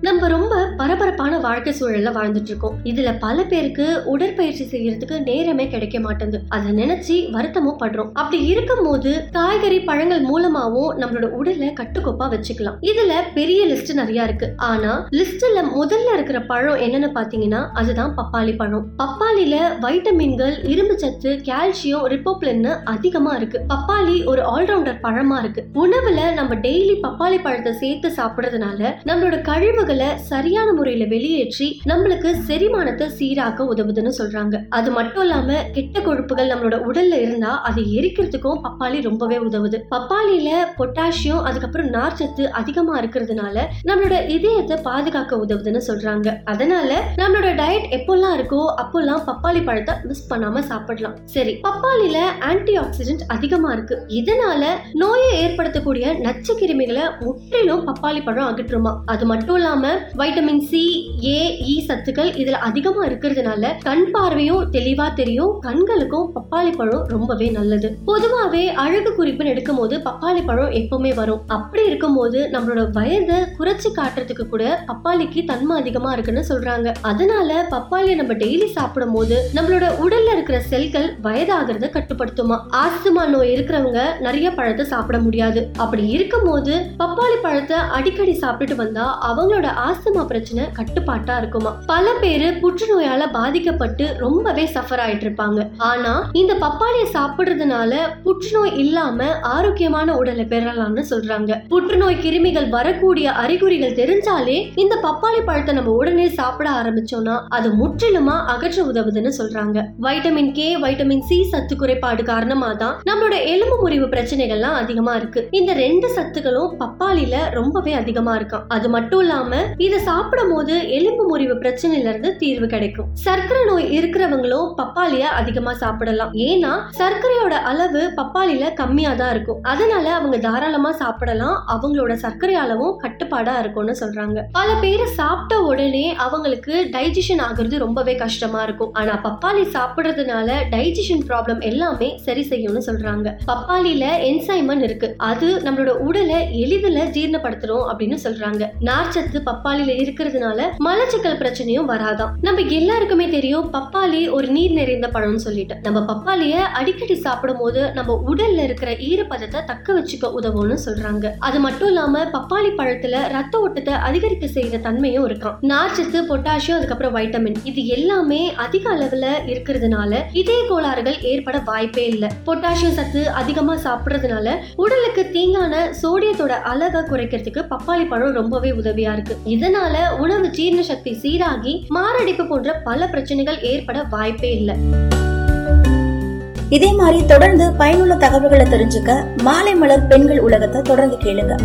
நம்ம ரொம்ப பரபரப்பான வாழ்க்கை சூழல்ல வாழ்ந்துட்டு இருக்கோம் இதுல பல பேருக்கு உடற்பயிற்சி செய்யறதுக்கு நேரமே கிடைக்க மாட்டேங்குது. அதை நினைச்சு வருத்தமும் படுறோம். அப்படி இருக்கும்போது காய்கறி பழங்கள் மூலமாவும் நம்மளோட உடலை கட்டுக்கோப்பா வச்சுக்கலாம். இதுல பெரிய லிஸ்ட் நிறைய இருக்கு. ஆனா லிஸ்ட்ல முதல்ல இருக்கிற பழம் என்னன்னு பாத்தீங்கன்னா அதுதான் பப்பாளி பழம். பப்பாளில வைட்டமின்கள் இரும்பு சத்து கால்சியம் ரிப்போப்ளின்னு அதிகமா இருக்கு. பப்பாளி ஒரு ஆல்ரவுண்டர் பழமா இருக்கு. உணவுல நம்ம டெய்லி பப்பாளி பழத்தை சேர்த்து சாப்பிடுறதுனால நம்மளோட கழிவுகள் சரியான முறையில வெளியேற்றி நம்மளுக்கு செரிமானத்தை சீராக்க உதவுதுன்னு சொல்றாங்க. அது மட்டும் இல்லாம கெட்ட கொழுப்புகள் நம்மளோட உடல்ல இருந்தா அதை எரிக்கிறதுக்கும் பப்பாளி ரொம்பவே உதவுது. பப்பாளியில பொட்டாசியம் அதுக்கப்புறம் நார்ச்சத்து அதிகமா இருக்கிறதுனால நம்மளோட இதயத்தை பாதுகாக்க உதவுதுன்னு சொல்றாங்க. அதனால நம்மளோட டயட் எப்போல்லாம் இருக்கோ அப்போல்லாம் பப்பாளி பழத்தை மிஸ் பண்ணாம சாப்பிடலாம். சரி பப்பாளில ஆன்டி ஆக்சிடென்ட் அதிகமா இருக்கு. இதனால நோயை ஏற்படுத்தக்கூடிய நச்சு கிருமிகளை முற்றிலும் பப்பாளி பழம் அகற்றுமா? அது மட்டும் இல்லாம வைட்டமின் சி ஏ இ சத்துக்கள் இதுல அதிகமா இருக்கிறதுனால கண் பார்வையும் தெளிவா தெரியும். கண்களுக்கும் பப்பாளி பழம் ரொம்பவே நல்லது. பொதுவாவே அழகு குறிப்புன்னு எடுக்கும் போது பப்பாளி பழம் எப்பவுமே வரும். அப்படி இருக்கும்போது நம்மளோட வயதை குறைச்சி காட்டுறதுக்கு கூட பப்பாளிக்கு தன்மை அதிகமா இருக்குன்னு சொல்றாங்க. அதனால பப்பாளியை நம்ம டெய்லி சாப்பிடும் போது நம்மளோட உடல்ல இருக்கிற செல்கள் வயதாகிறத கட்டுப்படுத்துமா. ஆஸ்துமா நோய் இருக்கிறவங்க நிறைய பழத்தை சாப்பிட முடியாது. அப்படி இருக்கும்போது பப்பாளி பழத்தை அடிக்கடி சாப்பிட்டுட்டு வந்தா அவங்களோட ஆஸ்துமா பிரச்சனை கட்டுப்பாட்டா இருக்குமா? பல பேரு புற்றுநோயால பாதிக்கப்பட்டு ரொம்பவே சஃபர் ஆயிட்டு இருப்பாங்க. ஆனா இந்த பப்பாளியை சாப்பிடுறதுனால புற்றுநோய் இல்லாம ஆரோக்கியமான உடலை பெறலாம்னு சொல்றாங்க. புற்றுநோய் கிருமிகள் வரக்கூடிய அறிகுறிகள் தெரிஞ்சாலே இந்த பப்பாளி பழத்தை நம்ம உடனே சாப்பிட ஆரம்பிச்சோம்னா அது முற்றிலுமா அகற்ற உதவுதுன்னு சொல்றாங்க. வைட்டமின் கே வைட்டமின் சி சத்து குறைபாடு காரணமா தான் நம்மளோட எலும்பு முறிவு பிரச்சனைகள்லாம் அதிகமா இருக்கு. இந்த ரெண்டு சத்துக்களும் பப்பாளில ரொம்பவே அதிகமா இருக்கும். அது மட்டும் இல்லாம இதை சாப்பிடும் போது எலும்பு முறிவு பிரச்சனையில இருந்து தீர்வு கிடைக்கும். சர்க்கரை நோய் இருக்கிறவங்களும் பப்பாளிய அதிகமா சாப்பிடலாம். ஏன்னா சர்க்கரையோட அளவு பப்பாளியில கம்மியா தான் இருக்கும். அதனால அவங்க தாராளமா சாப்பிடலாம். அவங்களோட சர்க்கரை அளவும் கட்டுப்பாடா இருக்கும்னு சொல்றாங்க. பல பேர் சாப்பிட்ட உடனே அவங்களுக்கு டைஜஷன் ஆகுறது ரொம்பவே கஷ்டமா இருக்கும். ஆனா பப்பாளி சாப்பிடுறதுனால டைஜஷன் ப்ராப்ளம் எல்லாமே சரி செய்யும்னு சொல்றாங்க. பப்பாளியில என்சைமன் இருக்கு. அது நம்மளோட உடலை எளிதில் ஜீரணப்படுத்துறோம் அப்படின்னு சொல்றாங்க. நார்ச்சத்து பப்பாளியில இருக்கிறதுனால மலச்சிக்கல் பிரச்சனையும் வராதாம். நம்ம எல்லாருக்குமே தெரியும் பப்பாளி ஒரு நீர் நிறைந்த பழம்னு சொல்லிட்டு. நம்ம பப்பாளிய அடிக்கடி சாப்பிடும் போது நம்ம உடல்ல இருக்கிற ஈரப்பதத்தை தக்க வச்சுக்க உதவும்னு சொல்றாங்க. அது மட்டும் இல்லாம பப்பாளி பழத்துல ரத்த ஓட்டத்தை அதிகரிக்க செய்யற தன்மையும் இருக்கும். நார்ச்சத்து பொட்டாசியம் அதுக்கப்புறம் வைட்டமின். இது எல்லாமே அதிக அளவுல இருக்கிறதுனால இதய கோளாறுகள் ஏற்பட வாய்ப்பே இல்லை. பொட்டாசியம் சத்து அதிகமா சாப்பிடுறதுனால உடலுக்கு தீங்கான சோடியத்தோட அளவை குறைக்கிறதுக்கு பப்பாளி பழம் ரொம்பவே உதவியா இருக்கு. இதனால உணவு ஜீரண சக்தி சீராகி மாரடைப்பு போன்ற பல பிரச்சனைகள் ஏற்பட வாய்ப்பே இல்லை. இதே மாதிரி தொடர்ந்து பயனுள்ள தகவல்களை தெரிஞ்சுக்க மாலை மலர் பெண்கள் உலகத்தை தொடர்ந்து கேளுங்க.